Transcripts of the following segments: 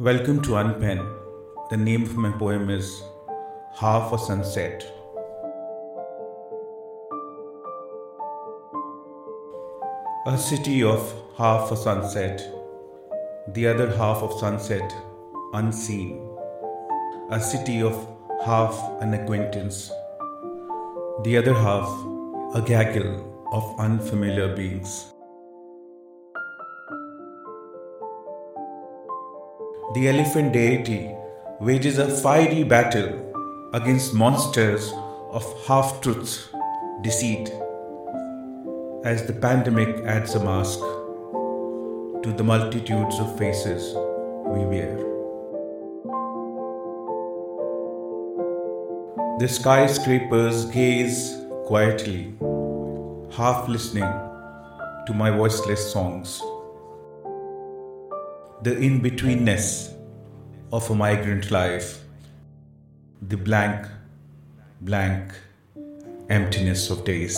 Welcome to Unpen. The name of my poem is Half a Sunset. A city of half a sunset, the other half of sunset unseen. A city of half an acquaintance, the other half a gaggle of unfamiliar beings. The elephant deity wages a fiery battle against monsters of half truths, deceit, as the pandemic adds a mask to the multitudes of faces we wear. The skyscrapers gaze quietly, half listening to my voiceless songs the in betweenness of a migrant life, the blank, blank emptiness of days.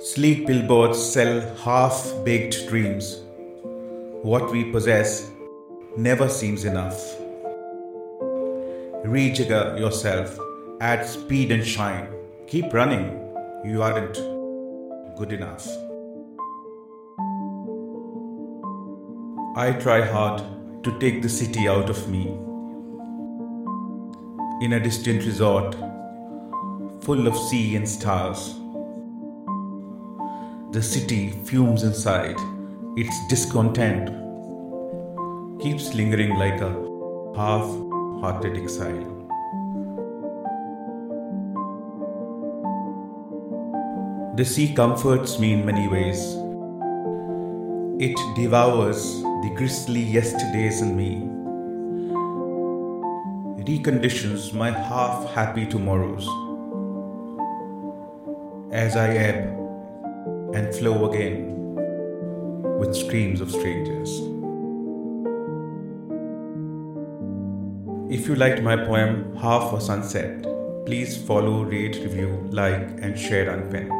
Sleek billboards sell half baked dreams. What we possess never seems enough. Rejigger yourself, add speed and shine. Keep running, you aren't good enough. I try hard to take the city out of me. In a distant resort, full of sea and stars. The city fumes inside, its discontent keeps lingering like a half hearted exile. The sea comforts me in many ways. It devours the grisly yesterdays in me, reconditions my half happy tomorrows as I ebb and flow again with streams of strangers. If you liked my poem Half a Sunset, please follow, rate, review, like, and share Unpen.